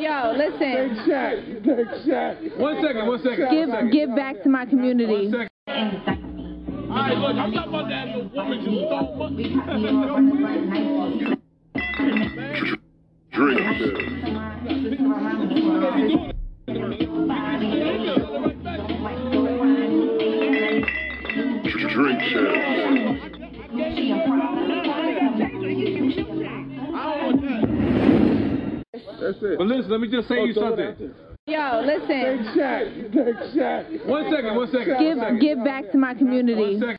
Yo, listen. Shot. Take shot. One second, one second. Give give back to my community. One second. Alright, look, I'm not about to have no woman just throw money. Drink champ. Drink champ. That's it. But listen, let me just say oh, you something. Yo, listen. Shot. Take shot. One second, one second. Give give back to my community. One second.